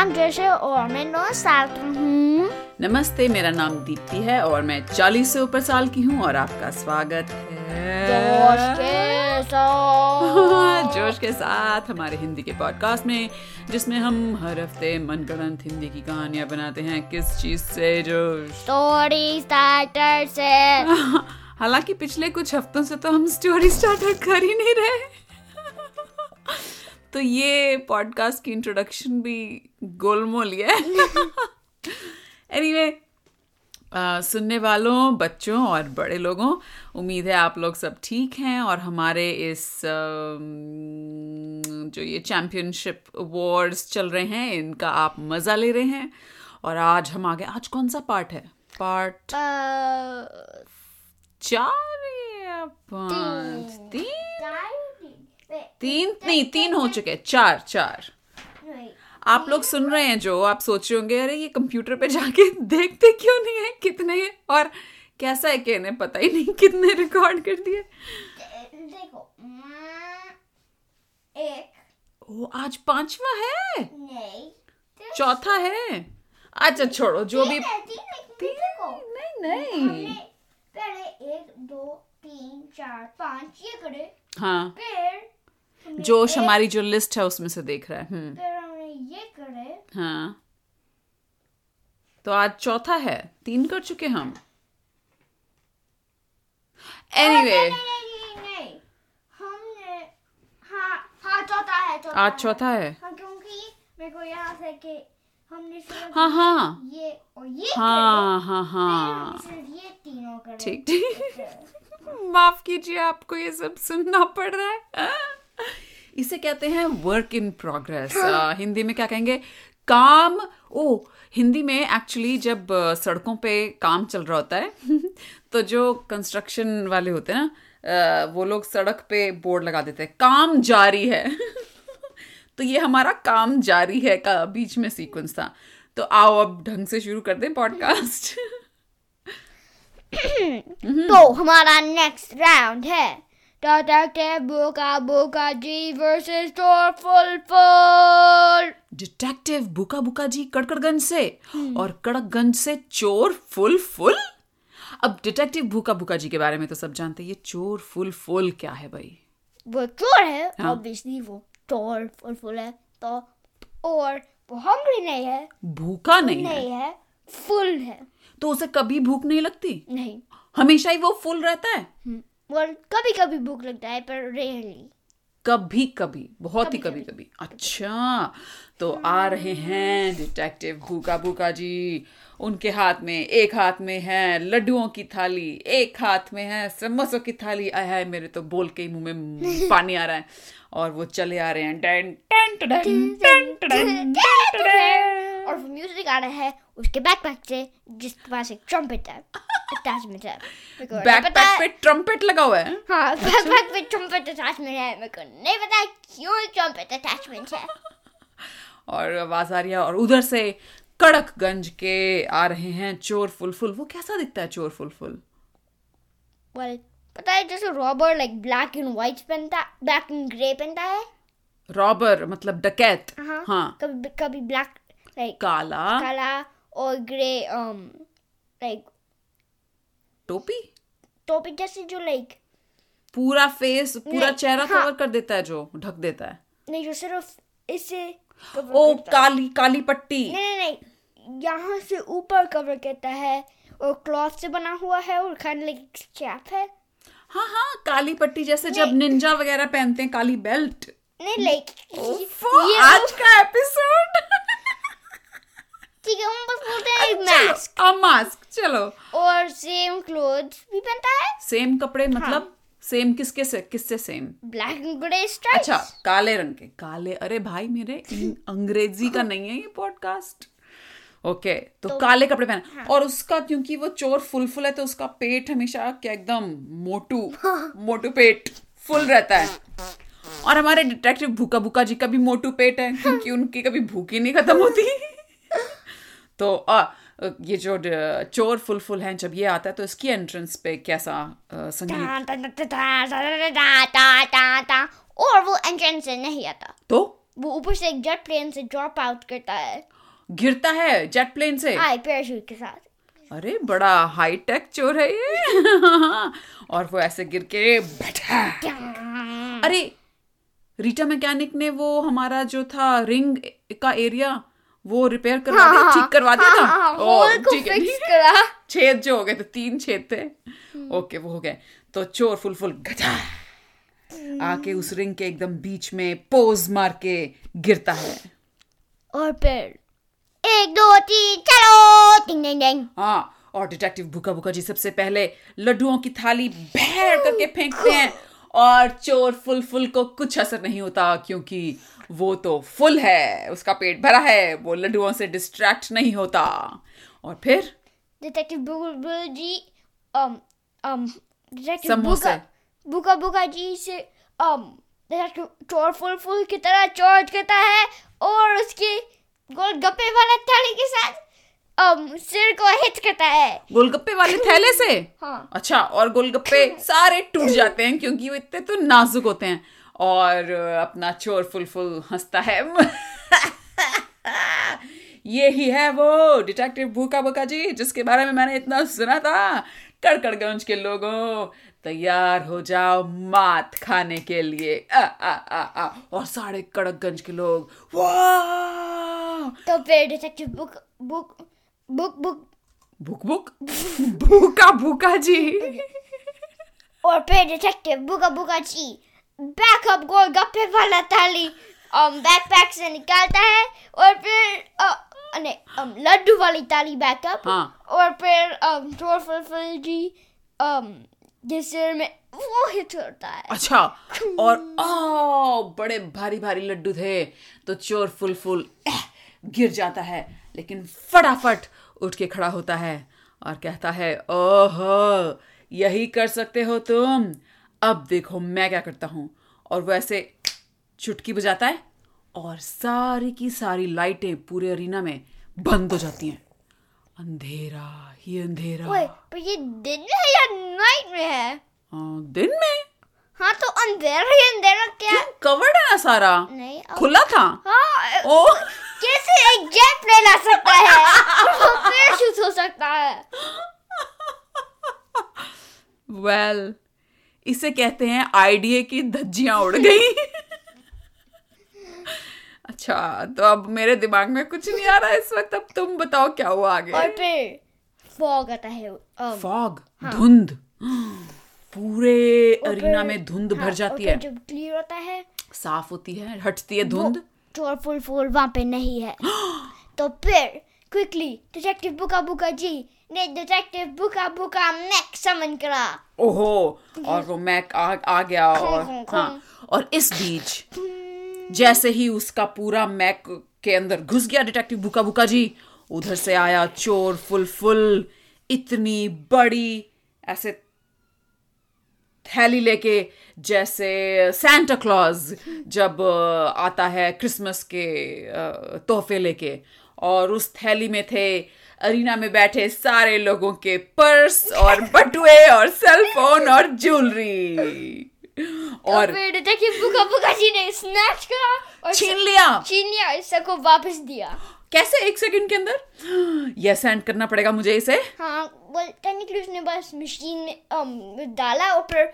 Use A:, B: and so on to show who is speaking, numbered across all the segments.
A: नाम जैसे और मैं नौ साल की हूँ।
B: नमस्ते मेरा नाम दीप्ति है और मैं 40 से ऊपर साल की हूँ और आपका स्वागत है।
A: जोश के साथ।
B: जोश के साथ हमारे हिंदी के पॉडकास्ट में जिसमें हम हर हफ़्ते मनगढ़ंत हिंदी की कहानियाँ बनाते हैं। किस चीज़ से जो
A: स्टोरी स्टार्टर से।
B: हालाँकि पिछले कुछ हफ्तों से तो हम स्टोरी स्टार्टर कर ही नहीं रहे। तो ये पॉडकास्ट की इंट्रोडक्शन भी गोलमोल है एनीवे सुनने वालों बच्चों और बड़े लोगों उम्मीद है आप लोग सब ठीक हैं और हमारे इस अम, जो ये चैम्पियनशिप अवार्ड्स चल रहे हैं इनका आप मज़ा ले रहे हैं। और आज हम आगे आज कौन सा पार्ट है? पार्ट
A: अ,
B: चार या पाँच? तीन। तीन? नहीं तीन हो चुके चार चार। आप लोग सुन रहे हैं जो आप सोच रहे होंगे अरे ये कंप्यूटर पे जाके देखते क्यों नहीं है? कितने हैं? और कैसा है कि इन्हें पता ही नहीं कितने रिकॉर्ड कर दिए।
A: देखो एक।
B: ओ आज पांचवा है?
A: नहीं
B: चौथा है? अच्छा छोड़ो जो भी
A: तीन
B: नहीं नहीं।
A: पहले एक दो तीन चार पाँच ये करे।
B: हाँ। जोश हमारी जो लिस्ट है उसमें से देख रहा है। हम्म।
A: ये करे।
B: हाँ। तो आज चौथा है। तीन कर चुके हम। एनीवे
A: हाँ हाँ चौथा है चौथा
B: आज चौथा है।
A: हाँ। क्योंकि मेरे को है कि हमने
B: हाँ हाँ।
A: ये और ये
B: हाँ हाँ हाँ।
A: ये तीनों करे।
B: ठीक ठीक। माफ़ कीजिए आपको ये सब सुनना पड़ रहा है। इसे कहते हैं वर्क इन प्रोग्रेस हिंदी में क्या कहेंगे? काम ओ हिंदी में एक्चुअली जब सड़कों पे काम चल रहा होता है तो जो कंस्ट्रक्शन वाले होते हैं ना वो लोग सड़क पे बोर्ड लगा देते हैं। काम जारी है। तो ये हमारा काम जारी है का बीच में सीक्वेंस था। तो आओ अब ढंग से शुरू कर दें पॉडकास्ट
A: तो हमारा नेक्स्ट राउंड है। बोका जी वर्सेस टोर फुल फुल
B: डिटेक्टिव बुका बुका जी कड़कड़गंज से और कड़कगंज से चोर फुल फुल अब डिटेक्टिव भूका भूका जी के बारे में तो सब जानते हैं ये चोर फुल फुल क्या है भाई?
A: वो चोर है
B: हाँ।
A: वो टोर फुल फुल है तो और वो हंग्री नहीं है।
B: भूखा नहीं नहीं है?
A: नहीं है फुल है।
B: तो उसे कभी भूख नहीं लगती?
A: नहीं।
B: हमेशा ही वो फुल रहता है?
A: हम्म, कभी कभी भूख लगता है पर रेयरली
B: कभी कभी बहुत ही कभी कभी अच्छा तो आ रहे हैं डिटेक्टिव भूखा भूखा जी. उनके हाथ में एक हाथ में है लड्डुओं की थाली एक हाथ में है समोसों की थाली. आय हाय मेरे तो बोल के ही मुँह में पानी आ रहा है. और वो चले आ रहे हैं. डन टन टडन, टन टडन।
A: और वो म्यूज़िक आ रहा है उसके बैकपैक से जिसके पास एक ट्रम्पेट है. अटैचमेंट है।
B: बैकपैक पे ट्रम्पेट लगा हुआ है।
A: हाँ बैकपैक पे ट्रम्पेट अटैचमेंट है। मेरे को नहीं पता क्यों ट्रम्पेट अटैचमेंट है।
B: और आवाज़ आ रही है और उधर से कड़कगंज के आ रहे हैं चोर फुल फुल वो कैसा दिखता है चोर फुल फुल
A: well पता है जैसे robber like black and white पहनता ब्लैक एंड ग्रे पहनता है।
B: रॉबर मतलब डकैत।
A: हाँ
B: हाँ।
A: कभी कभी ब्लैक लाइक
B: काला।
A: काला और ग्रे um लाइक
B: टोपी?
A: टोपी जैसे जो लाइक
B: पूरा फेस पूरा चेहरा
A: हाँ।
B: कवर कर देता है जो ढक देता है।
A: नहीं जो सिर्फ़ cover
B: ओ काली काली पट्टी।
A: नहीं नहीं नहीं यहाँ से ऊपर कवर करता है और क्लॉथ से बना हुआ है और खाने लाइक स्ट्रैप है।
B: हाँ हाँ काली पट्टी जैसे जब निंजा वगैरह पहनते हैं काली बेल्ट
A: नहीं लाइक
B: आज का एपिसोड
A: ठीक है हम बस बोलते हैं मास्क
B: मास्क चलो।
A: और सेम क्लोथ्स भी पहनता है?
B: सेम कपड़े मतलब सेम किसके से किससे सेम
A: ब्लैक ग्रे स्ट्राइप्स
B: अच्छा काले रंग के। काले अरे भाई मेरे अंग्रेज़ी का नहीं है ये पॉडकास्ट ओके तो, काले कपड़े पहने। और उसका क्योंकि वो चोर फुल फुल है तो उसका पेट हमेशा क्या एकदम मोटू मोटू पेट फुल रहता है। और हमारे डिटेक्टिव भूखा भूखा जी का भी मोटू पेट है क्योंकि उनकी कभी भूख ही नहीं खत्म होती। तो आ, ये जो चोर फुल फुल हैं जब ये आता है तो इसकी एंट्रेंस पे कैसा संगीत
A: और वो एंट्रेंस से नहीं आता
B: तो
A: वो ऊपर से एक जेट प्लेन से ड्रॉप आउट करता है
B: गिरता है जेट प्लेन से
A: हाँ पैराशूट के साथ
B: अरे बड़ा हाई टेक चोर है ये और वो ऐसे गिर के बैठा अरे रीटा मैकेनिक ने वो हमारा जो था रिंग का एरिया वो रिपेयर करवा दिया ठीक करवा दिया था?
A: हाँ,
B: ओ, ठीक है, ठीक
A: करा।
B: छेद जो हो गए थे तीन छेद थे।
A: हम्म।
B: ओके वो हो गए। तो चोर फुल फुल गधा। आके उस रिंग के एकदम बीच में पोज मार के गिरता है।
A: और फिर एक दो तीन चलो टिंग टिंग टिंग
B: हाँ और डिटेक्टिव भूखा भूखा जी सबसे पहले लड्डुओं की थाली भैर करके फेंकते हैं। और चोर फुल फुल को कुछ असर नहीं होता क्योंकि वो तो फुल है उसका पेट भरा है वो लड्डुओं से डिस्ट्रैक्ट नहीं होता। और फिर?
A: डिटेक्टिव बुलबुल जी um um डिटेक्टिव बुका बुका बुका जी से um डिटेक्टिव चोर फुल फुल की तरह चार्ज करता है और उसके गोलगप्पे वाले थाली के साथ सिर को हिट करता है।
B: गोलगप्पे वाले थैले से?
A: हाँ।
B: अच्छा और गोलगप्पे सारे टूट जाते हैं क्योंकि वो इतने तो नाजुक होते हैं। और अपना चोर फुल फुल हंसता है। ये ही है वो डिटेक्टिव भूखा भूखा जी जिसके बारे में मैंने इतना सुना था। कड़कड़गंज के लोगों तैयार हो जाओ मात खाने के लिए। आ, आ, आ, आ, और सारे कड़कगंज के लोग वाह!
A: तो फिर डिटेक्टिव बुक बुक बुक बुक।
B: भूख भूख भूखा भूखा जी।
A: और फिर डिटेक्टिव बुका बुका जी। बैकअप गोलगप्पे वाला थाली um, बैकपैक से निकालता है और फिर uh, नहीं um, लड्डू वाली थाली बैकअप
B: हाँ।
A: और फिर um, चोर जी um, जिस सिर में वो हिट होता है।
B: अच्छा और आ, बड़े भारी भारी लड्डू थे। तो चोर फुल फुल एह, गिर जाता है लेकिन फटाफट उठ के खड़ा होता है और कहता है ओहो यही कर सकते हो तुम। अब देखो मैं क्या करता हूँ। और वो ऐसे चुटकी बजाता है और सारी की सारी लाइटें पूरे अरीना में बंद हो जाती हैं। अंधेरा ही अंधेरा।
A: ओए पर ये दिन में है या नाइट में है?
B: आ, दिन में?
A: हाँ तो अंधेरा ही अंधेरा क्या?
B: कवर्ड है ना सारा?
A: नहीं
B: खुला था?
A: हाँ
B: ओ
A: कैसे एक जेट प्लेन आ सकता है? और पैराशूट हो सकता है।
B: वेल well, इसे कहते हैं आईडीए की धज्जियाँ उड़ गई। अच्छा तो अब मेरे दिमाग में कुछ नहीं आ रहा इस वक्त। अब तुम बताओ क्या हुआ
A: और
B: आगे
A: फिर फॉग आता है um,
B: फॉग धुंध? पूरे
A: और
B: अरीना में धुंध
A: हाँ,
B: भर जाती है।
A: जब क्लियर होता है
B: साफ़ होती है हटती है धुंध?
A: चोर फुल फुल वहाँ पे नहीं है। तो फिर क्विकली डिटेक्टिव बुका बुका जी ने डिटेक्टिव बुका बुका मैक समन करा।
B: ओहो और वो मैक आ, आ गया और
A: खों, खों,
B: हाँ और इस बीच जैसे ही उसका पूरा मैक के अंदर घुस गया डिटेक्टिव बुका बुका जी उधर से आया चोर फुल फुल इतनी बड़ी ऐसे थैली लेके जैसे सैंटा क्लॉज जब आता है क्रिसमस के तोहफे लेके। और उस थैली में थे अरीना में बैठे सारे लोगों के पर्स और बटुए और सेल फ़ोन और ज्वेलरी और
A: फिर डिटेक्टिव बुका बुका जी ने स्नैच करा और
B: छीन लिया।
A: छीन लिया सबको वापस दिया।
B: कैसे एक सेकंड के अंदर? यह सेंड करना पड़ेगा मुझे इसे।
A: हाँ वो टेक्निकली उसने बस मशीन में डाला और फिर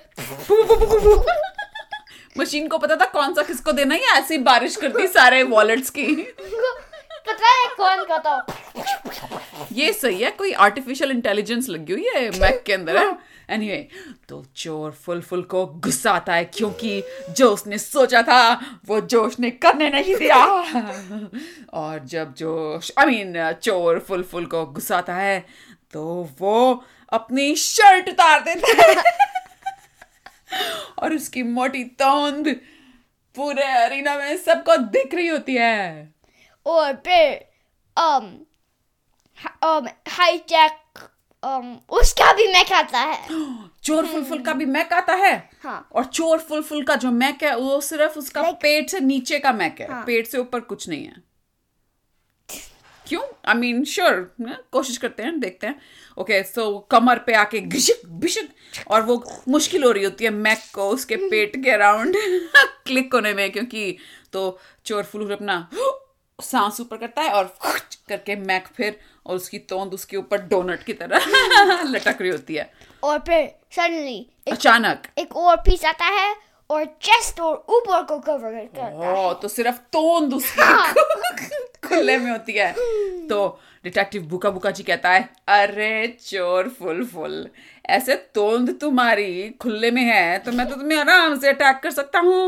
B: मशीन को पता था कौन सा किसको देना है ऐसे ही बारिश कर दी सारे वॉलेट्स की।
A: पता है कौन का था।
B: ये सही है कोई आर्टिफिशियल इंटेलिजेंस लगी हुई है मैक के अंदर एनीवे तो चोर फुल फुल को गुस्सा आता है क्योंकि जो उसने सोचा था वो जोश ने करने नहीं दिया। और जब जोश आई I मीन mean, चोर फुल फुल को गुस्सा आता है तो वो अपनी शर्ट उतार देता है। और उसकी मोटी तोंद पूरे अरीना में सबको दिख रही होती है।
A: और फिर um, um, um, उसका भी मैक आता है।
B: चोर फुल फुल का भी मैक आता है?
A: हाँ।
B: और चोर फुल फुल का जो मैक है वो सिर्फ़ उसका
A: Like-
B: पेट से नीचे का मैक है।
A: हाँ।
B: पेट से ऊपर कुछ नहीं है। क्यों? आई मीन श्योर कोशिश करते हैं देखते हैं। ओके okay, सो so, कमर पे आके घिशक भिशक और वो मुश्किल हो रही होती है मैक को उसके पेट के अराउंड क्लिक होने में क्योंकि तो चोर फुल अपना सांस ऊपर करता है और करके मैक फिर और उसकी तोंद उसके ऊपर डोनट की तरह लटक रही होती है।
A: और फिर सडनली
B: अचानक।
A: एक और पीस आता है और चेस्ट और ऊपर को कवर करता है।
B: तो सिर्फ़ तोंद उसकी खुले में होती है। तो डिटेक्टिव बुका बुका जी कहता है अरे चोर फुल फुल ऐसे तोंद तुम्हारी खुले में है तो मैं तो तुम्हें आराम से अटैक कर सकता हूँ।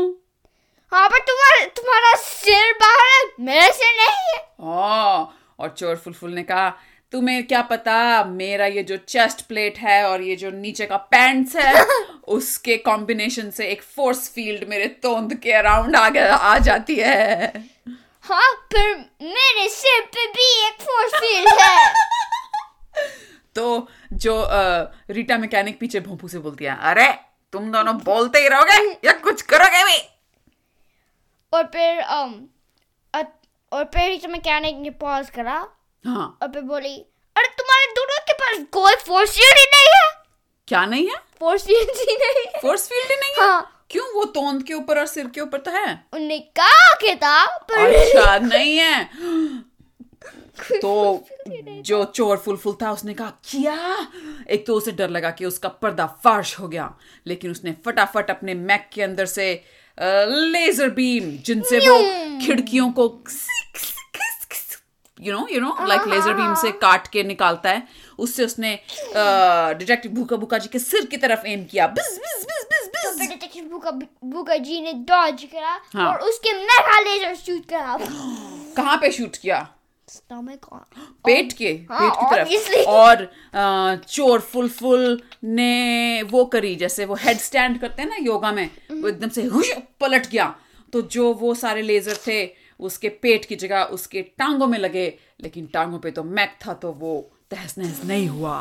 A: हाँ पर तुम्हारा तुम्हारा सिर बाहर है मेरे सिर नहीं है।
B: हाँ और चोर फुलफुल ने कहा तुम्हें क्या पता मेरा ये जो चेस्ट प्लेट है और ये जो नीचे का पैंट्स है उसके कॉम्बिनेशन से एक फोर्स फ़ील्ड मेरे तोंद के अराउंड आ गया आ जाती है.
A: हाँ पर मेरे सिर पे भी एक फोर्स फ़ील्ड है।
B: तो जो अ, रीटा मैकेनिक पीछे भोंपू से बोलती है अरे तुम दोनों बोलते ही रहोगे या कुछ करोगे भी?
A: और फिर और फिर ही मैकेनिक ने पॉज करा।
B: हाँ।
A: और फिर बोली अरे तुम्हारे दोनों के पास कोई फोर्स फ़ील्ड ही नहीं है।
B: क्या नहीं है?
A: फोर्स फ़ील्ड ही नहीं है।
B: फोर्स फ़ील्ड ही नहीं है?
A: हाँ।
B: क्यों? वो तोंद के ऊपर और सिर के ऊपर तो है।
A: उनने कहा कि था पर
B: अच्छा नहीं है। तो जो चोर फुलफुल था उसने कहा क्या? एक तो उसे डर लगा कि उसका पर्दा फाश हो गया लेकिन उसने फटाफट अपने मैक के अंदर से लेजर बीम जिनसे वो खिड़कियों को you know you know like laser beam से काट के निकालता है उससे उसने डिटेक्टिव भूखा भूखा जी के सिर की तरफ़ एम किया। बिज बिज बिज बिज
A: तो
B: बिज।
A: फिर डिटेक्टिव बुका बुका जी ने डॉज करा
B: हाँ।
A: और उसके मेगा लेजर शूट करा।
B: कहाँ पे शूट किया?
A: स्टमक
B: पेट के
A: हाँ,
B: पेट की तरफ़। और अ, चोर फुल फुल ने वो करी जैसे वो हेड स्टैंड करते हैं ना योगा में वो एकदम से हुश पलट गया। तो जो वो सारे लेजर थे उसके पेट की जगह उसके टांगों में लगे लेकिन टांगों पे तो मैक था तो वो तहस नहस नहीं हुआ।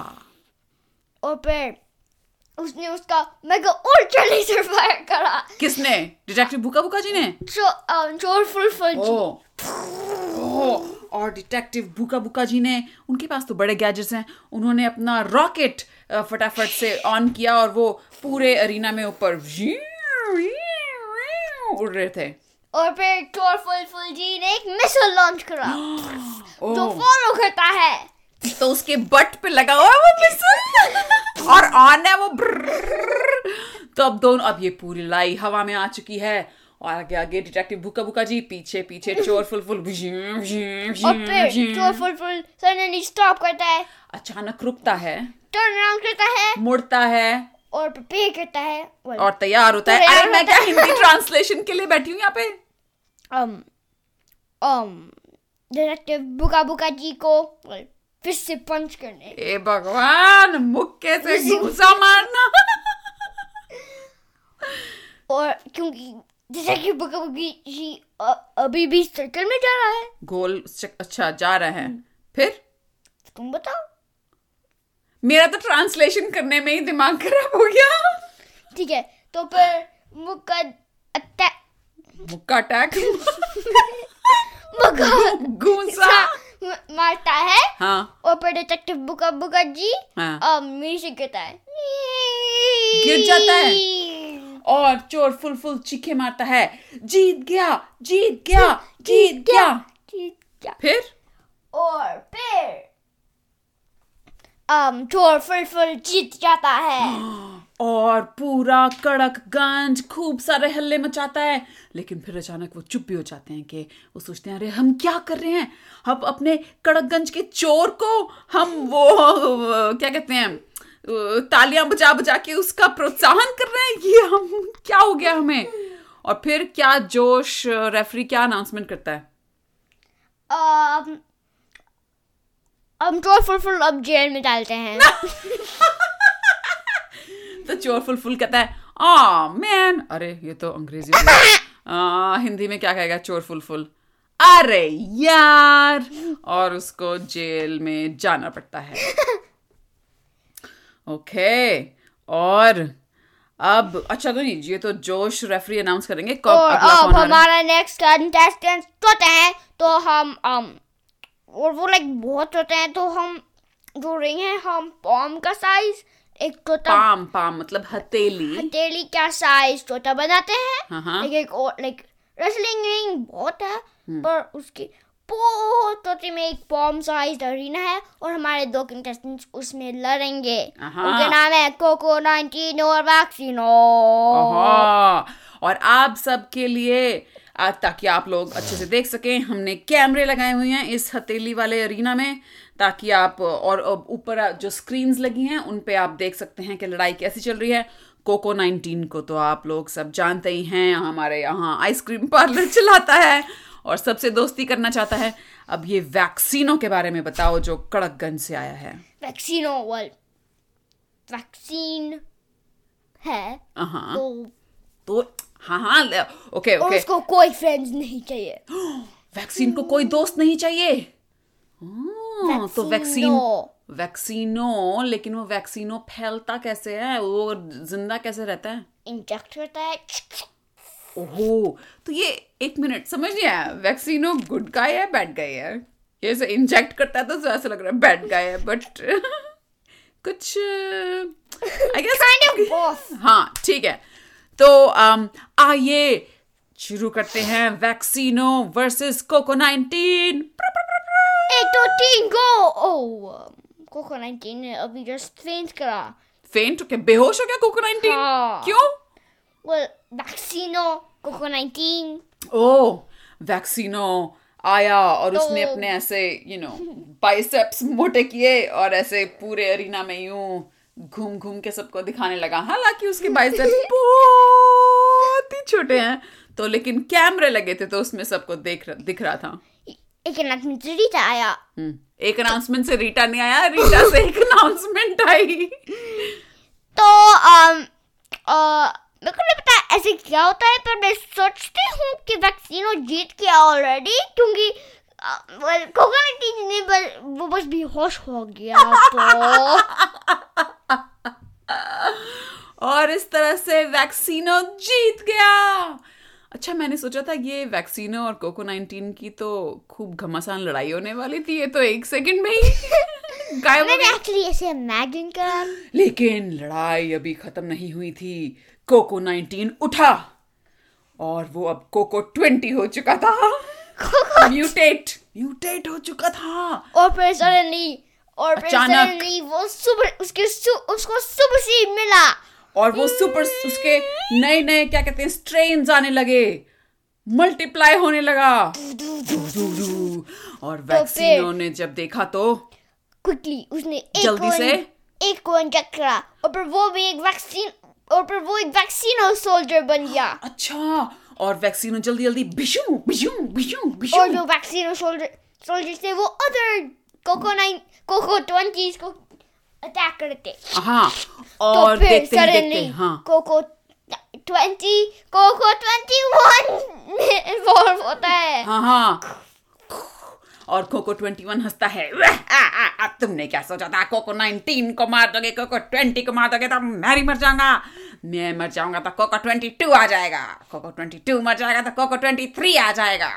A: और फिर उसने उसका मेगा अल्ट्रा लेजर फायर करा।
B: किसने? डिटेक्टिव भूखा बुका जी ने?
A: चोर
B: ओ ओ और डिटेक्टिव बुका बुका जी ने उनके पास तो बड़े गैजेट्स हैं। उन्होंने अपना रॉकेट फटाफट से ऑन किया और वो पूरे अरीना में ऊपर उड़ रहे थे।
A: और फिर चोर फुल फुल जी ने एक मिसाइल लॉन्च करा।
B: ओ,
A: जो फॉलो करता है
B: तो उसके बट पे लगा हुआ है वो मिसल। और ऑन है वो तो अब दोनों अब ये पूरी लाई हवा में आ चुकी है। और आगे आगे डिटेक्टिव बुका बुका जी पीछे पीछे चोर फुल फुल
A: चोर फुल फुल सडनली स्टॉप करता है।
B: अचानक रुकता है।
A: टर्न अराउंड करता है।
B: मुड़ता है।
A: और प्रिपेयर करता है। Well,
B: और तैयार होता है। अरे मैं क्या हिंदी ट्रांसलेशन के लिए बैठी हूँ यहाँ पे?
A: Um um डिटेक्टिव बुका बुका जी को well, फिर से पंच करने।
B: ए भगवान मुक्के से घूसा मारना?
A: और क्योंकि डिटेक्टिव बुका बुका जी अभी भी सर्कल में जा रहा है।
B: गोल अच्छा जा रहा है। फिर?
A: तुम बताओ।
B: मेरा तो ट्रांसलेशन करने में ही दिमाग खराब हो गया।
A: ठीक है तो फिर मुक्का अटैक
B: मुक्का अटैक।
A: मुक्का
B: घूसा।
A: मारता है।
B: हाँ।
A: और फिर डिटेक्टिव बुका बुका जी
B: हाँ।
A: म्यूज़िक गिरता है।
B: गिर जाता है? और चोर फुल फुल चीखे मारता है। जीत गया जीत गया जीत गया।
A: जीत गया।
B: फिर?
A: और फिर चोर फुल फुल जीत जाता है।
B: और पूरा कड़क गंज खूब सारे हल्ले मचाता है। लेकिन फिर अचानक वो चुप भी हो जाते हैं कि वो सोचते हैं अरे हम क्या कर रहे हैं? हम अपने कड़कगंज के चोर को हम वो क्या कहते हैं तालियाँ बजा बजा के उसका प्रोत्साहन कर रहे हैं? ये हम क्या हो गया हमें? और फिर क्या जोश रेफरी क्या अनाउंसमेंट करता है?
A: Um, हम चोर फुल फुल अब जेल में डालते हैं।
B: तो चोर फुल फुल कहता है आ मैन अरे ये तो अंग्रेज़ी आ, हिंदी में क्या कहेगा चोर फुल फुल अरे यार! और उसको जेल में जाना पड़ता है। ओके और अब अच्छा तो नहीं ये तो जोश रेफरी अनाउंस करेंगे। कब अगला
A: अब हमारा नेक्स्ट कंटेस्टेंट हैं तो हम um, और वो लाइक बहुत होते हैं तो हम जो रिंग है हम पॉम का साइज़ एक छोटा
B: पाम पाम मतलब हथेली।
A: हथेली का साइज़ छोटा बनाते हैं।
B: हाँ हाँ।
A: एक और लाइक रेसलिंग रिंग बहुत है
B: हम्म।
A: पर उसकी बहुत छोटी में एक पॉम साइज़ अरीना है और हमारे दो कंटेस्टेंट्स उसमें लड़ेंगे। उनके नाम है कोको 19 और वैक्सीनो
B: और आप सबके लिए ताकि आप लोग अच्छे से देख सकें। हमने कैमरे लगाए हुए हैं इस हथेली वाले अरीना में ताकि आप और ऊपर जो स्क्रीन्स लगी हैं उन पे आप देख सकते हैं कि लड़ाई कैसी चल रही है। कोको 19 को तो आप लोग सब जानते ही हैं हमारे यहाँ आइसक्रीम पार्लर चलाता है और सबसे दोस्ती करना चाहता है। अब ये वैक्सीनों के बारे में बताओ जो कड़कगंज से आया है।
A: वैक्सीनो वेल वैक्सीन है
B: हाँ।
A: तो
B: तो हाँ हाँ ओके ओके
A: उसको कोई फ्रेंड्स नहीं चाहिए।
B: वैक्सीन को कोई दोस्त नहीं चाहिए? हाँ, तो वैक्सीन
A: वैक्सीनो।
B: लेकिन वो वैक्सीनो फैलता कैसे है? वो ज़िंदा कैसे रहता है?
A: इंजेक्ट करता है।
B: ओहो तो ये एक मिनट समझ नहीं आया वैक्सीनो गुड गाय है बैड गाय है? ये ऐसे इंजेक्ट करता है तो ऐसा लग रहा है बैड गाय है बट कुछ आई गेस हाँ ठीक है। तो um, आइए शुरू करते हैं वैक्सीनो वर्सेस कोको 19
A: एक दो तीन गो ओह कोको 19 ने अभी जस्ट फेंट करा।
B: फेंट क्या बेहोश हो गया कोको 19
A: हाँ।
B: क्यों?
A: Well वैक्सीनो कोको 19
B: ओ वैक्सीनो आया और
A: तो-
B: उसने अपने ऐसे यू नो बाइसेप्स मोटे किए और ऐसे पूरे अरीना में यूँ घूम घूम के सबको दिखाने लगा। हालाँकि उसके बाइसेप्स बहुत ही छोटे हैं तो लेकिन कैमरे लगे थे तो उसमें सबको देख रहा- दिख रहा था।
A: एक अनाउंसमेंट से रीता आया।
B: हम्म, एक अनाउंसमेंट से रीटा नहीं आया रीटा से एक अनाउंसमेंट आई।
A: तो मेरे को नहीं पता ऐसे क्या होता है पर मैं सोचती हूँ कि वैक्सीनो जीत गया ऑलरेडी क्योंकि well, कोको 19 ने बस वो बस बेहोश हो गया तो।
B: और इस तरह से वैक्सीनो जीत गया। अच्छा मैंने सोचा था ये वैक्सीनो और कोको 19 की तो खूब घमासान लड़ाई होने वाली थी ये तो एक सेकंड में ही गायब
A: मैंने एक्चुअली ऐसे इमेजिन करा।
B: लेकिन लड़ाई अभी खत्म नहीं हुई थी। कोको 19 उठा और वो अब कोको 20 हो चुका था। म्यूटेट म्यूटेट हो चुका था।
A: और फिर सडनली और फिर सडनली वो सुपर उसके सु, उसको सुपर सीड मिला।
B: और वो सुपर उसके नए नए क्या कहते हैं स्ट्रेन आने लगे। मल्टीप्लाई होने लगा। और वैक्सीनों ने जब देखा तो
A: क्विकली उसने एक
B: जल्दी
A: को
B: से?
A: एक को इंजेक्ट करा। और फिर वो भी एक वैक्सीन और फिर वो एक वैक्सीन और सोल्जर बन गया।
B: अच्छा और वैक्सीनों जल्दी जल्दी बिशू बिशू बिशू बिशू।
A: और जो वैक्सीनो सोल्जर सोल्जर थे वो other Coco nine Coco twenties को अटैक करते।
B: हाँ
A: तो
B: और
A: फिर
B: देखते ही देखते हाँ
A: Coco twenty Coco twenty one involve होता है।
B: हाँ हाँ। और कोको ट्वेंटी वन हंसता है। "वाह, आ, आ, आ, तुमने क्या सोचा था? कोको नाइनटीन को मार दोगे कोको ट्वेंटी को मार दोगे तो मैं ही मर जाऊँगा। मैं मर जाऊँगा तो कोको ट्वेंटी टू आ जाएगा। कोको ट्वेंटी टू मर जाएगा तो कोको ट्वेंटी थ्री आ जाएगा।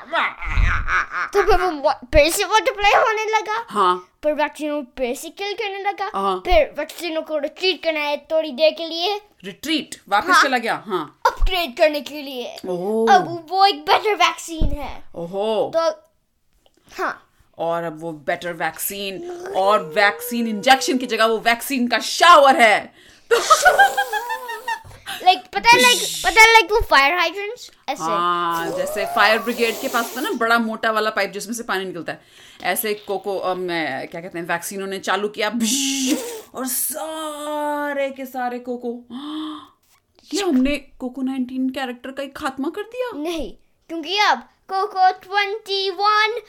A: तो फिर वो फिर से मल्टीप्लाई होने लगा।
B: हाँ।
A: फिर वैक्सीनो फिर से किल करने लगा।
B: हाँ।
A: फिर वैक्सीनो को रिट्रीट करना है थोड़ी देर के लिए।
B: रिट्रीट वापस
A: हाँ।
B: चला गया? हाँ।
A: अपग्रेड करने के लिए।
B: ओह।
A: अब वो एक बेटर वैक्सीन है।
B: ओहो।
A: तो हाँ।
B: और अब वो बेटर वैक्सीन और वैक्सीन इंजेक्शन की जगह वो वैक्सीन का शावर है। तो
A: लाइक पता है लाइक पता है लाइक वो फायर हाइड्रेंट्स ऐसे।
B: हाँ जैसे फायर ब्रिगेड के पास था ना बड़ा मोटा वाला पाइप जिसमें से पानी निकलता है। ऐसे कोको अ, क्या कहते हैं वैक्सीनों ने चालू किया और सारे के सारे कोको ये हमने कोको 19 कैरेक्टर का एक खात्मा कर दिया।
A: नहीं क्योंकि अब Coco twenty one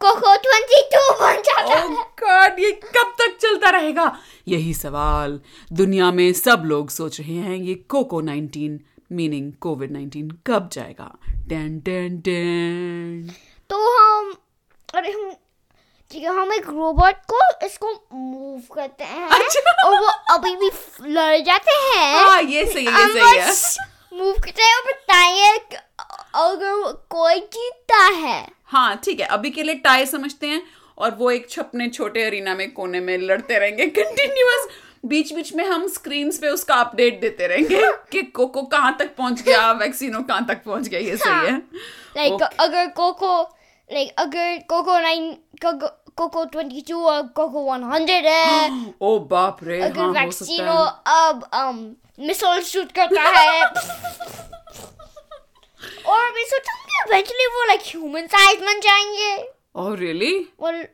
A: Coco twenty two बन जाता
B: ओह
A: है।
B: गॉड ये कब तक चलता रहेगा? यही सवाल दुनिया में सब लोग सोच रहे हैं ये कोको 19 मीनिंग कोविड 19 कब जाएगा? डैन डैन डैन
A: तो हम अरे हम ठीक है हम एक रोबोट को इसको मूव करते हैं
B: अच्छा।
A: और वो अभी भी लड़ जाते हैं।
B: हाँ ये सही है ये सही है।
A: मूव करते हैं और कि अगर कोई जीतता है।
B: हाँ ठीक है अभी के लिए टाई समझते हैं और वो एक छपने छोटे अरीना में कोने में लड़ते रहेंगे कंटिन्यूअस बीच बीच में हम स्क्रीन पे उसका अपडेट देते रहेंगे कि कोको कहाँ तक पहुँच गया वैक्सीनो कहाँ तक पहुँच गया ये सही है।
A: Like
B: Okay.
A: अगर कोको लाइक अगर Coco nine Coco twenty two और कोको वन हंड्रेड है
B: ओ बाप रे
A: अगर
B: हाँ
A: वैक्सीनो
B: है।
A: अब um मिसाइल शूट करता है। और मैं सोचा कि eventually वो लाइक ह्यूमन साइज़ बन जाएँगे।
B: ओह रियली
A: well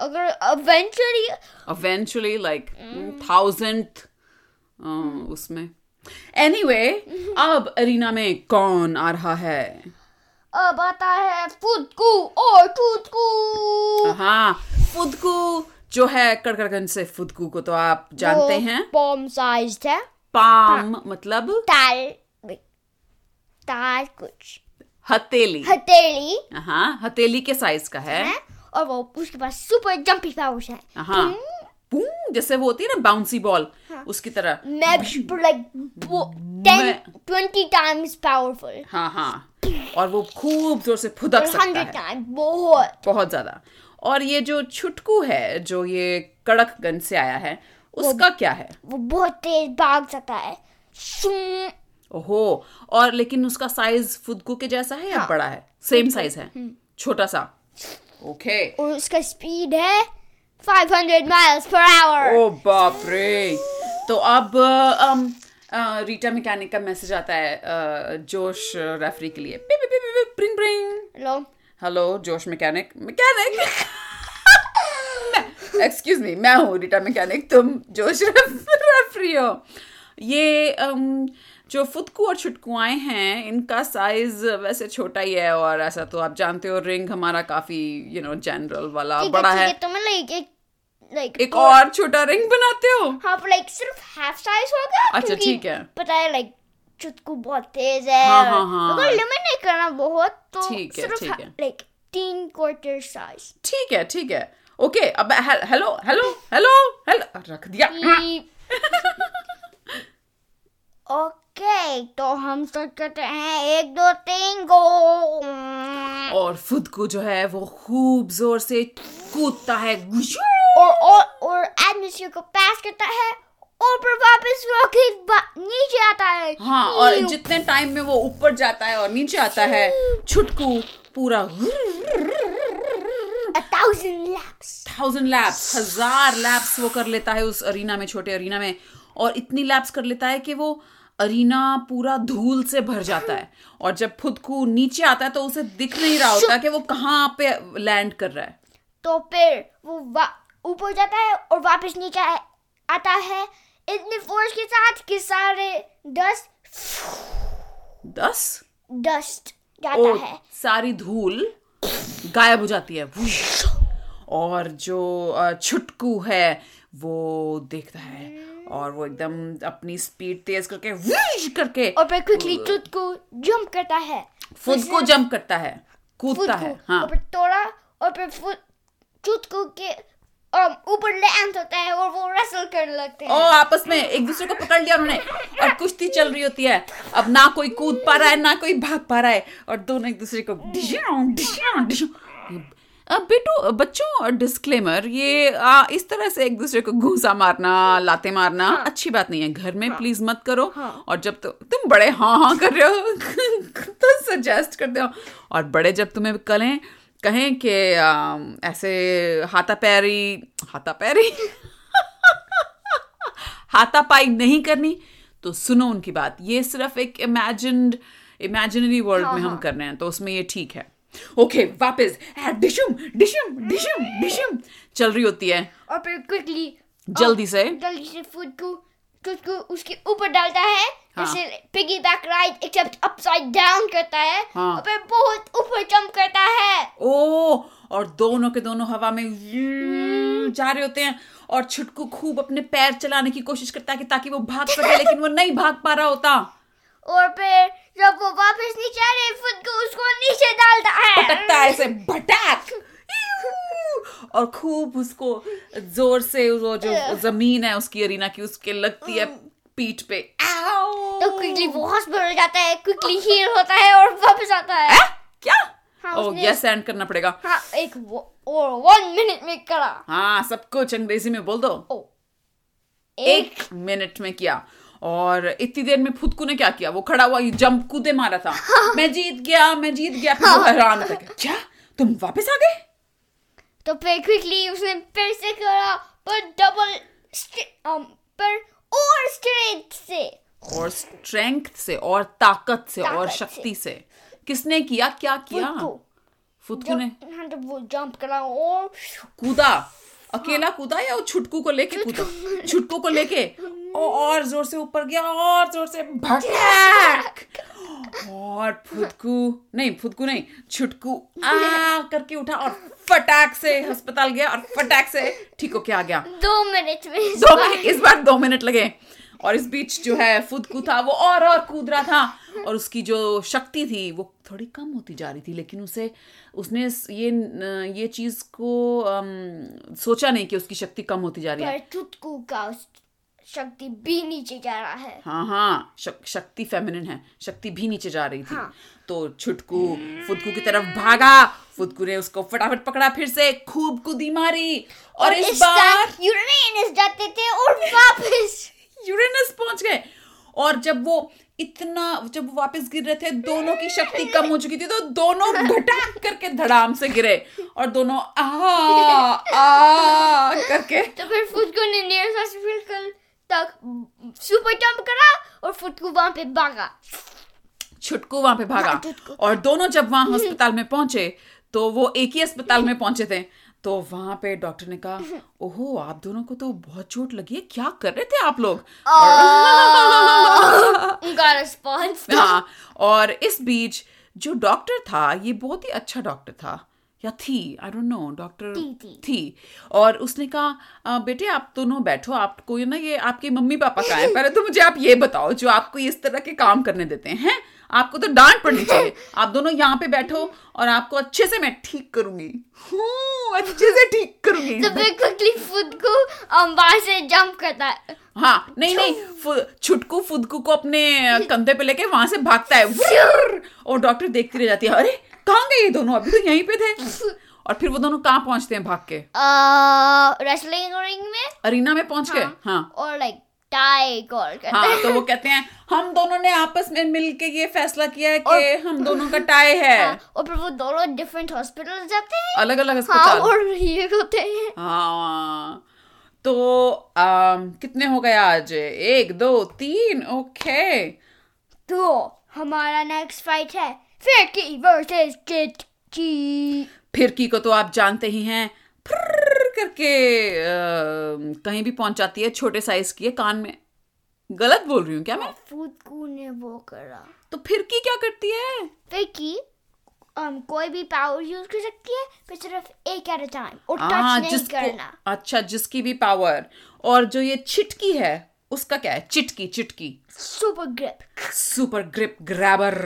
A: अगर eventually
B: eventually like
A: Mm.
B: thousandth uh, उसमें। Anyway अब अरीना में कौन आ रहा है?
A: अब आता है फुदकू और टूथकू
B: हाँ फुदकू जो है कड़कड़गंज से फुदकू को तो आप जानते हैं।
A: बॉम साइज़ है।
B: पाम मतलब?
A: ताल ताल कुछ।
B: हथेली।
A: हथेली।
B: हाँ हथेली के साइज़ का है।
A: है और वो उसके पास सुपर जंपी पावर्स है।
B: हाँ। बूम, जैसे वो होती है ना बाउंसी बॉल उसकी तरह।
A: मैं like ten twenty times powerful
B: हाँ हाँ। और वो खूब ज़ोर से फुदक सकता है।
A: टाइम्स बहुत।
B: बहुत ज़्यादा। और ये जो छुटकू है जो ये कड़क कड़कगंज से आया है उसका क्या है?
A: वो बहुत तेज भाग सकता है।
B: ओहो और लेकिन उसका साइज़ फुदकू के जैसा है या
A: हाँ।
B: बड़ा है? सेम साइज़ है? छोटा सा? ओके
A: और उसका स्पीड है 500 माइल्स पर आवर
B: ओ बाप रे। तो अब अम, रीटा मैकेनिक का मैसेज आता है जोश रेफरी के लिए। पी, पी, पी, पी, पी, प्रिंग प्रिंग
A: लो
B: hello Josh mechanic mechanic excuse me मैं हूँ रीटा मैकेनिक तुम जोश रेफरी हो। ये अम, जो फुदकू और छुटकू आए हैं इनका साइज़ वैसे छोटा ही है और ऐसा तो आप जानते हो रिंग हमारा काफ़ी यू नो जनरल वाला बड़ा
A: है। तो मैं लाइक एक लाइक
B: एक और छोटा रिंग बनाते हो?
A: हाँ पर लाइक सिर्फ़ हाफ़ साइज़ होगा?
B: अच्छा, ठीक है।
A: पता है लाइक चुटकू बहुत तेज है।
B: हाँ, हाँ, हाँ।
A: अगर लिमिट नहीं करना बहुत तो
B: ठीक है, ठीक है।
A: लाइक तीन क्वार्टर साइज़
B: ठीक है ठीक है। ओके अब हेलो हेलो हेलो हेलो रख दिया।
A: ओके तो हम स्टार्ट करते हैं। एक दो तीन गो
B: और खुद को जो है वो खूब ज़ोर से कूदता है।
A: और और और एटमॉस्फेयर को पास करता है और फिर वापस रॉकेट नीचे आता है।
B: हाँ और जितने टाइम में वो ऊपर जाता है और नीचे आता है छुटकू पूरा
A: thousand laps!
B: थाउज़ेंड लैप्स हज़ार लैप्स वो कर लेता है उस अरीना में छोटे अरीना में। और इतनी लैप्स कर लेता है कि वो अरीना पूरा धूल से भर जाता है और जब फुदकू नीचे आता है तो उसे दिख नहीं रहा होता कि वो कहाँ पे लैंड कर रहा है।
A: तो फिर वो ऊपर जाता है और वापस नीचे आता है। इतने फोर्स के साथ कि सारे डस्ट
B: दस
A: डस्ट जाता
B: ओ
A: है।
B: सारी धूल गायब हो जाती है। और जो छुटकू है वो देखता है। और वो एकदम अपनी स्पीड तेज करके वुश करके
A: और फिर क्विकली टूथ को जंप करता है।
B: खुद को जंप करता है कूदता है हाँ।
A: और फिर तोड़ा और फिर फुट टूथ को के ऊपर लैंड होता है और वो रेसल करने लगते हैं।
B: ओ आपस में एक दूसरे को पकड़ लिया उन्होंने और कुश्ती चल रही होती है। अब ना कोई कूद पा रहा है ना कोई भाग पा रहा है और दोनों एक दूसरे को डिश्यों, डिश्यों, डिश्यों। अब बेटू बच्चों डिस्क्लेमर ये आ, इस तरह से एक दूसरे को घूसा मारना लाते मारना हाँ, अच्छी बात नहीं है। घर में हाँ, प्लीज़ मत करो हाँ, और जब तो तुम बड़े हाँ हाँ कर रहे हो तो सजेस्ट करते हो और बड़े जब तुम्हें कहें कहें कि ऐसे हाथा पैरी हाथा पैरी हाथापाई नहीं करनी तो सुनो उनकी बात। ये सिर्फ़ एक इमेजिन्ड इमेजिनरी वर्ल्ड में हम कर रहे हैं तो उसमें ये ठीक है। ओके वापस। डिशुम डिशुम डिशुम डिशुम। चल रही होती है।
A: और फिर क्विकली
B: जल्दी से।
A: जल्दी से फ़ूड को टूथ को उसके ऊपर डालता है।
B: हाँ।
A: जैसे piggyback ride except upside down करता है।
B: हाँ।
A: और फिर बहुत ऊपर जंप करता है।
B: ओ और दोनों के दोनों हवा में जा रहे होते हैं। और छुटकू खूब अपने पैर चलाने की कोशिश करता है कि ताकि वो भाग सके लेकिन वो नहीं भाग पा रहा होता।
A: और फिर जब वो वापस नीचे आ रहे फुद को उसको नीचे डालता है।
B: पटकता है ऐसे भटाक। और खूब उसको ज़ोर से वो जो ज़मीन है उसकी अरीना की उसके लगती है पीठ पे।
A: तो क्विकली वो हॉस्पिटल जाता है क्विकली हील होता है और वापस आता है?
B: क्या?
A: हाँ,
B: ओ यस एंड करना पड़ेगा।
A: हाँ एक वो, और वन मिनट में करा।
B: हाँ सब कुछ अंग्रेज़ी में बोल दो।
A: ओ
B: एक मिनट में किया। और इतनी देर में फुदकू ने क्या किया? वो खड़ा हुआ जंप कूदे मारा था। मैं जीत गया मैं जीत गया। वो हैरान गया क्या? तुम वापस आ गए?
A: तो फिर क्विकली उसने फिर से करा पर डबल um, पर और स्ट्रेंथ से।
B: और स्ट्रेंथ से और ताकत से और
A: ताकत से।
B: शक्ति से। से किसने किया? क्या किया?
A: फुदकू
B: ने
A: हाँ जब वो जंप करा और
B: कूदा। अकेला कूदा या वो छुटकू को लेके कूदा? छुटकू को लेके? और ज़ोर से ऊपर गया और ज़ोर से भटक! और फुदकू नहीं फुदकू नहीं छुटकू आ करके उठा और फटाक से अस्पताल गया और फटाक से ठीक होके आ गया।
A: दो मिनट में
B: दो मिनट इस बार दो मिनट लगे। और इस बीच जो है फुदकू था वो और और कूद रहा था। और उसकी जो शक्ति थी वो थोड़ी कम होती जा रही थी लेकिन उसे उसने ये ये चीज़ को अम, सोचा नहीं कि उसकी शक्ति कम होती जा रही है।
A: चुटकू का शक्ति भी नीचे जा रहा है।
B: हाँ हाँ शक, शक्ति फेमिनिन है शक्ति भी नीचे जा रही थी।
A: हाँ।
B: तो छुटकू फुदकू की तरफ़ भागा फुदकू ने उसको फटाफट पकड़ा फिर से खूब कुदी मारी। और, और इस, इस बार
A: यूरेनस जाते थे और वापस
B: यूरेनस पहुँच गए। और जब वो इतना जब वो वापस गिर रहे थे दोनों की शक्ति कम हो चुकी थी तो दोनों भटाक करके धड़ाम से गिरे। और दोनों आ आ करके
A: तो फिर फुटकू ने नियर हॉस्पिटल तक सुपर जंप करा और फुटकू वहाँ पे भागा।
B: छुटकू वहाँ पे भागा।
A: हाँ,
B: और दोनों जब वहाँ अस्पताल में पहुँचे तो वो एक ही अस्पताल में पहुँचे थे। तो वहाँ पे डॉक्टर ने कहा ओहो आप दोनों को तो बहुत चोट लगी है। क्या कर रहे थे आप लोग?
A: रिस्पॉन्स
B: हाँ और इस बीच जो डॉक्टर था ये बहुत ही अच्छा डॉक्टर था या थी आई डोंट नो डॉक्टर
A: थी,
B: और उसने कहा बेटे आप दोनों बैठो आपको ना ये आपके मम्मी पापा का है? पहले तो मुझे आप ये बताओ जो आपको इस तरह के काम करने देते हैं? आपको तो डांट पड़नी चाहिए। आप दोनों यहाँ पे बैठो और आपको अच्छे से मैं ठीक करूँगी। अच्छे से ठीक करूँगी।
A: तो क्विकली फुटकू वहाँ से जंप करता है।
B: हाँ नहीं नहीं छुटकू फुदकू को अपने कंधे पे लेके वहाँ से भागता है। और डॉक्टर देखती रह जाती है अरे कहाँ गए ये दोनों? अभी तो यहीं पे थे। और फिर वो दोनों कहाँ पहुँचते हैं भाग के?
A: रेसलिंग रिंग में?
B: अरीना में पहुँच गए हाँ
A: और लाइक टाई कॉल करते
B: हाँ तो वो कहते हैं हम दोनों ने आपस में मिलके ये फैसला किया है कि हम दोनों का टाई है।
A: हाँ, और फिर वो दोनों डिफरेंट हॉस्पिटल जाते हैं।
B: अलग अलग
A: हाँ और ये होते हैं।
B: हाँ तो आम, कितने हो गए आज? एक दो तीन ओके।
A: तो हमारा नेक्स्ट फाइट है। फिरकी वर्सेस किट की
B: फिरकी को तो आप जानते ही हैं। करके अ, कहीं भी पहुँच जाती है छोटे साइज़ की है कान में। गलत बोल रही हूँ क्या मैं?
A: फुदकू ने वो करा।
B: तो फिरकी क्या करती है?
A: फिरकी um, कोई भी पावर यूज़ कर सकती है पर सिर्फ़ एक एट अ टाइम और
B: हाँ
A: टच नहीं करना।
B: अच्छा जिसकी भी पावर और जो ये चिटकी है उसका क्या है? चिटकी चिटकी।
A: Super grip
B: super grip grabber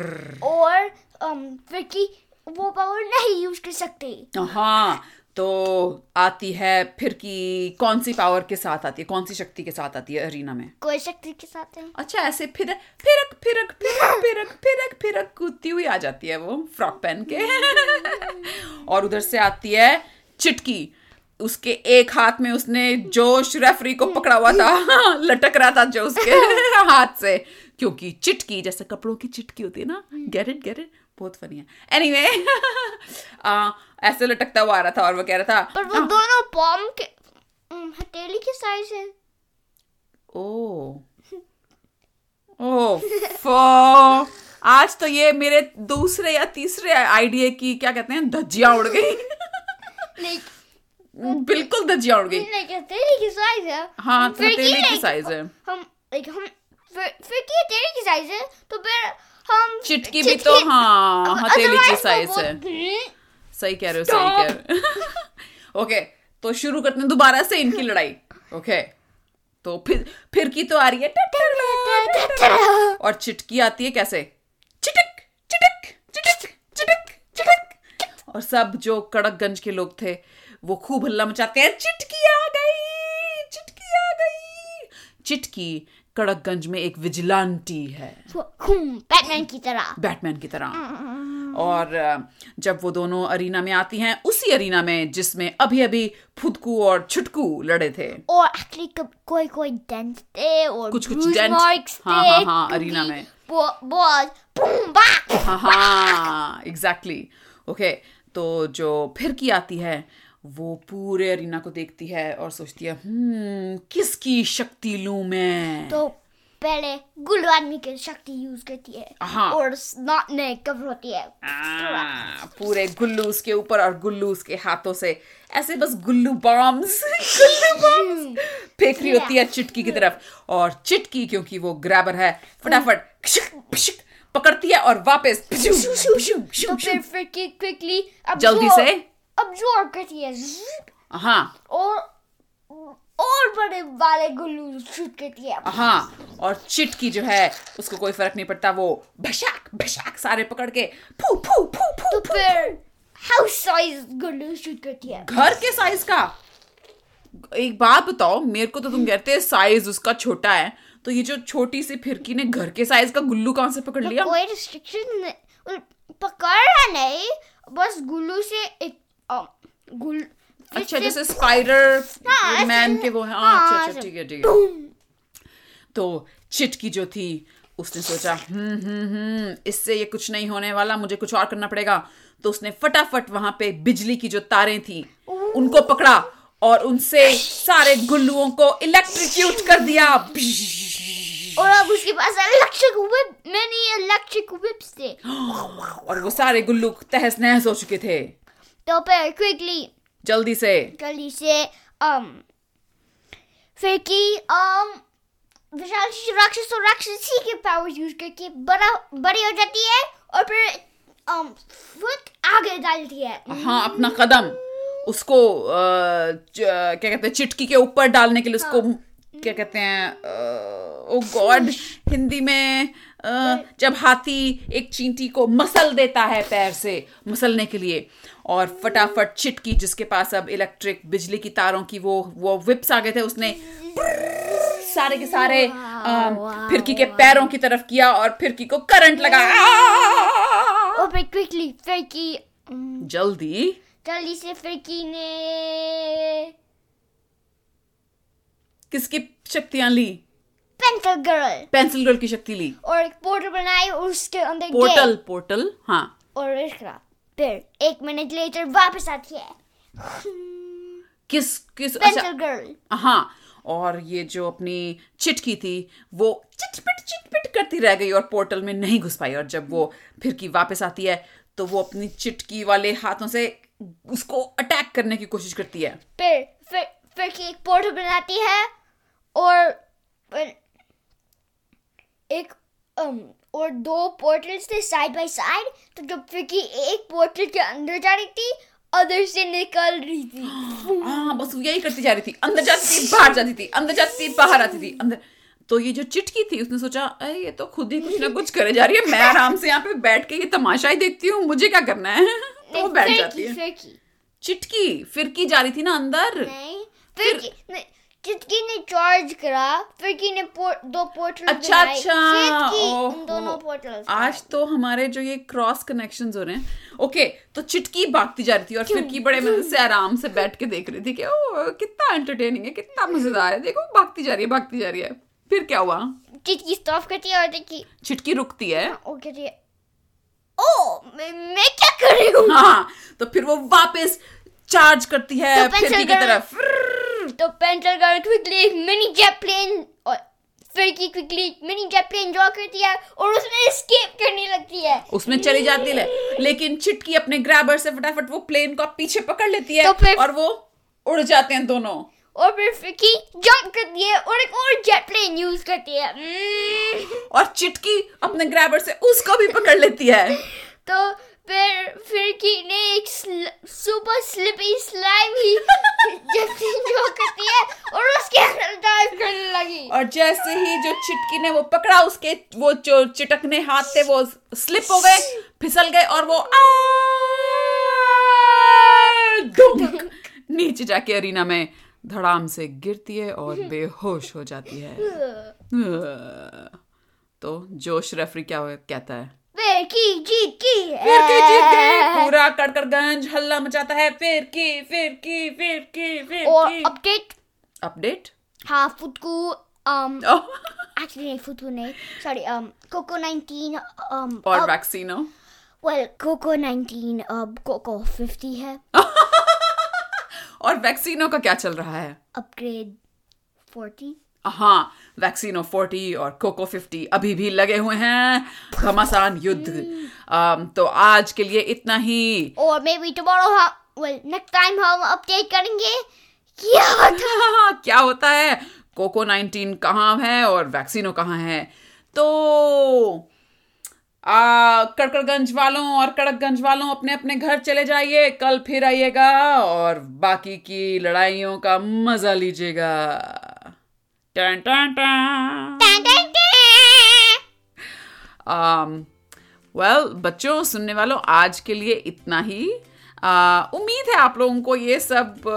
A: और um, फिरकी वो पावर नहीं यूज़ कर सकती।
B: हाँ तो आती है फिरकी कौन सी पावर के साथ आती है? कौन सी शक्ति के साथ आती है अरीना में?
A: कोई शक्ति के साथ है।
B: अच्छा ऐसे फिर फिरक फिरक फिरक फिरक फिरक फिरक कूदती हुई आ जाती है वो फ्रॉक पहन के। और उधर से आती है चिटकी। उसके एक हाथ में उसने जोश रेफरी को पकड़ा हुआ था। लटक रहा था जो उसके हाथ से। क्योंकि चिटकी जैसे कपड़ों की चिटकी होती है ना गेट इट बहुत फनी है। एनीवे anyway, ऐसे लटकता हुआ आ रहा था और वो कह रहा था
A: पर वो दोनों पॉम के हथेली के साइज़ है।
B: ओ। ओ फो आज तो ये मेरे दूसरे या तीसरे आइडिया की क्या कहते हैं धज्जियाँ उड़ गई। बिल्कुल धज्जियाँ उड़ गई।
A: हथेली की साइज़ है।
B: हाँ, हथेली की size है।
A: हम लाइक हम फिर फिरकी हथेली की साइज़ है तो फिर हम
B: चिटकी भी तो हाँ हथेली की साइज़ है। सही कह रहे हो सही कह रहे हो। ओके तो शुरू करते हैं दोबारा से इनकी लड़ाई। ओके तो फिर फिर की तो आ रही है। और चिटकी आती है कैसे? चिटक चिटक चिटक चिटक चिटक। और सब जो कड़कगंज के लोग थे वो खूब हल्ला मचाते हैं। चिटकी आ गई चिटकी आ गई। चिटकी कड़कगंज में एक विजिलांटी है।
A: बैटमैन की तरह।
B: बैटमैन की तरह। और जब वो दोनों अरीना में आती हैं उसी अरीना में जिसमें अभी अभी फुदकू और छुटकू लड़े थे।
A: और एक्चुअली कोई कोई डेंट थे और
B: कुछ-कुछ
A: bruise
B: dent, हाँ, हाँ, हाँ, arena में।
A: वो बहुत बूम बैक
B: हाँ हाँ एग्जैक्टली ओके तो जो फिर की आती है वो पूरे अरीना को देखती है और सोचती है हम्म किसकी शक्ति लू मैं?
A: तो पहले गुल्लू आदमी की शक्ति यूज़ करती है
B: हाँ।
A: और स्नॉट ने कवर होती है।
B: आ, पूरे गुल्लू उसके ऊपर और गुल्लू उसके हाथों से। ऐसे बस गुल्लू बॉम्ब्स गुल्लू बॉम्ब्स फेंक रही होती है चिटकी की तरफ़। और चिटकी क्योंकि वो ग्रैबर है फटाफट पकड़ती है और वापस
A: तो
B: जल्दी से?
A: अब्जॉर्ब करती है
B: हाँ।
A: और और बड़े वाले गुल्लू शूट करती है।
B: हाँ और चिटकी जो है उसको कोई फ़र्क नहीं पड़ता वो भशाक भशाक सारे पकड़ के फू फू फू फू
A: तो फिर हाउस साइज़ गुल्लू शूट करती है?
B: घर के साइज़ का। एक बात बताओ मेरे को तो तुम कहते हैं साइज़ उसका छोटा है तो ये जो छोटी सी फिरकी ने घर के साइज़ का गुल्लू कहाँ से पकड़ लिया?
A: कोई रिस्ट्रिक्शन पकड़ा नहीं बस गुल्लू से एक
B: अच्छा जैसे स्पाइडर
A: हाँ,
B: मैन के वो है। हाँ, अच्छा अच्छा ठीक है ठीक है। तो चिटकी जो थी उसने सोचा हम्म हम्म हम्म इससे ये कुछ नहीं होने वाला मुझे कुछ और करना पड़ेगा। तो उसने फटाफट वहाँ पे बिजली की जो तारें थी उनको पकड़ा और उनसे सारे गुल्लुओं को इलेक्ट्रिक्यूट कर दिया।
A: और अब उसके पास इलेक्ट्रिक whip मैंने इलेक्ट्रिक whips थे।
B: और वो सारे गुल्लू तहस नहस हो चुके थे।
A: तो फिर क्विकली
B: जल्दी से।
A: जल्दी से um फिर की um विशाल राक्षस और राक्षसी के पावर यूज़ करके बड़ा बड़ी हो जाती है और फिर um फुट आगे डालती है।
B: हाँ अपना कदम। उसको क्या कहते हैं चिटकी के ऊपर डालने के लिए उसको क्या कहते हैं ओ गॉड हिंदी में जब हाथी एक चींटी को मसल देता है पैर से मसलने के लिए। और फटाफट चिटकी जिसके पास अब इलेक्ट्रिक बिजली की तारों की वो वो विप्स आ गए थे उसने सारे के सारे फिरकी के पैरों की तरफ़ किया और फिरकी को करंट लगा।
A: क्विकली फिर की um,
B: जल्दी।
A: जल्दी से फिरकी ने।
B: किसकी शक्तियाँ ली?
A: पेंसिल गर्ल
B: पेंसिल गर्ल की शक्ति ली।
A: और एक पोर्टल बनाई और उसके अंदर
B: पोर्टल पोर्टल हाँ।
A: और फिर एक मिनट लेटर वापस आती है।
B: किस किस अच्छा।
A: गर्ल
B: हाँ और ये जो अपनी चिटकी थी वो चिटपिट चिटपिट करती रह गई और पोर्टल में नहीं घुस पाई। और जब वो फिर की वापस आती है तो वो अपनी चिटकी वाले हाथों से उसको अटैक करने की कोशिश करती है।
A: फिर फिर फिर की एक पोर्टल बनाती है और एक um, और दो पोर्टल्स थे साइड बाय साइड तो जब फिरकी एक पोर्टल के अंदर जा रही थी अदर से निकल रही थी।
B: हाँ बस वो यही करती जा रही थी। अंदर जाती थी बाहर जाती थी अंदर जाती थी बाहर आती थी अंदर। तो ये जो चिटकी थी उसने सोचा अरे ये तो खुद ही कुछ ना कुछ करे जा रही है। मैं आराम से यहाँ पे बैठ के ये तमाशा ही देखती हूँ मुझे क्या करना है? तो वो बैठ जाती है।
A: फिर
B: चिटकी फिरकी जा रही थी ना अंदर।
A: नहीं फिर की चिटकी ने चार्ज करा फिर की ने पोर, दो पोर्टल
B: अच्छा अच्छा। ओहो।
A: दोनों पोर्टल्स
B: आज तो हमारे जो ये क्रॉस कनेक्शन हो रहे हैं। ओके तो चिटकी भागती जा रही थी और फिर की बड़े मज़े से आराम से बैठ के देख रही थी कि ओ कितना एंटरटेनिंग है कितना मज़ेदार है। देखो भागती जा रही है भागती जा रही है। फिर क्या हुआ?
A: चिटकी स्टॉप करती है और देखी।
B: चिटकी रुकती है।
A: कहती है ओ मैं, मैं क्या कर रही हूँ?
B: हाँ तो फिर वो वापस चार्ज करती है
A: तो
B: फिरकी की तरफ़।
A: तो pencil girl quickly mini jet plane और फिर की quickly mini jet plane draw करती है और उसमें एस्केप करने लगती है।
B: उसमें चली जाती है। लेकिन चिटकी अपने ग्रैबर से फटाफट वो प्लेन को पीछे पकड़ लेती है
A: तो
B: और वो उड़ जाते हैं दोनों।
A: और फिर फिकी जंप करती है और एक और जेट प्लेन यूज़ करती है.
B: और चिटकी अपने ग्रैबर से उसको भी पकड़ लेती है।
A: तो फिर फिर की ने एक सुपर स्लिपी स्लाइम ही प्लेन ड्रॉ करती है और उसके अंदर डाइव करने लगी।
B: और जैसे ही जो चिटकी ने वो पकड़ा उसके वो जो चिटकने हाथ थे वो स्लिप हो गए फिसल गए और वो आ, नीचे जाके अरीना में धड़ाम से गिरती है और बेहोश हो जाती है। तो जोश रेफरी क्या कहता है?
A: की जीत की
B: फिर की जीत गए पूरा कड़कड़गंज हल्ला मचाता है। फिर की फिर की फिर की फिर
A: और
B: की।
A: अपडेट
B: अपडेट
A: हाँ फुटकू um
B: Oh,
A: actually नहीं फुटकू नहीं। Sorry um कोको 19 um
B: और
A: अब-
B: वैक्सीनो
A: well कोको 19 अब कोको 50 है।
B: और वैक्सीनो का क्या चल रहा है?
A: अपग्रेड 40
B: हाँ वैक्सीनो 40 और कोको 50 अभी भी लगे हुए हैं। घमासान युद्ध। अम, तो आज के लिए इतना ही।
A: और tomorrow हम well next time हम अपडेट करेंगे। क्या होता है?
B: क्या होता है? कोको 19 कहाँ है और वैक्सीनो कहाँ है? तो आ, कड़कड़गंज वालों और कड़कगंज वालों अपने अपने घर चले जाइए। कल फिर आइएगा और बाकी की लड़ाइयों का मज़ा लीजिएगा। टन टन टन
A: Dun, dun, dun.
B: वेल बच्चों सुनने वालों आज के लिए इतना ही। आ, उम्मीद है आप लोगों को ये सब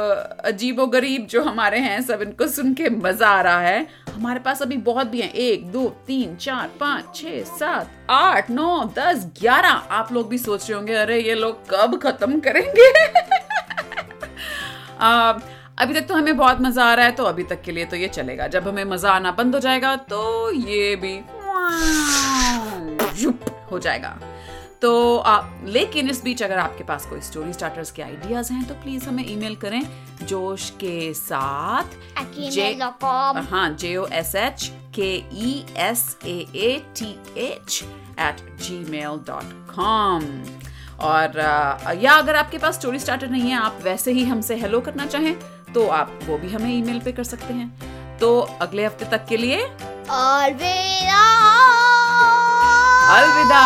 B: अजीबो गरीब जो हमारे हैं सब इनको सुन के मज़ा आ रहा है। हमारे पास अभी बहुत भी हैं। एक दो तीन चार पाँच छः सात आठ नौ दस ग्यारह। आप लोग भी सोच रहे होंगे अरे ये लोग कब खत्म करेंगे? आ, अभी तक तो हमें बहुत मज़ा आ रहा है तो अभी तक के लिए तो ये चलेगा। जब हमें मज़ा आना बंद हो जाएगा तो ये भी हो जाएगा। तो आ, लेकिन इस बीच अगर आपके पास कोई स्टोरी स्टार्टर्स के आइडियाज़ हैं तो प्लीज़ हमें ईमेल करें जोश के साथ जे- हाँ जे O S H K E S A A T H at G mail dot com और आ, या अगर आपके पास स्टोरी स्टार्टर नहीं है आप वैसे ही हमसे हेलो करना चाहें तो आप वो भी हमें ईमेल पे कर सकते हैं। तो अगले हफ़्ते तक के लिए
A: अलविदा।
B: अलविदा।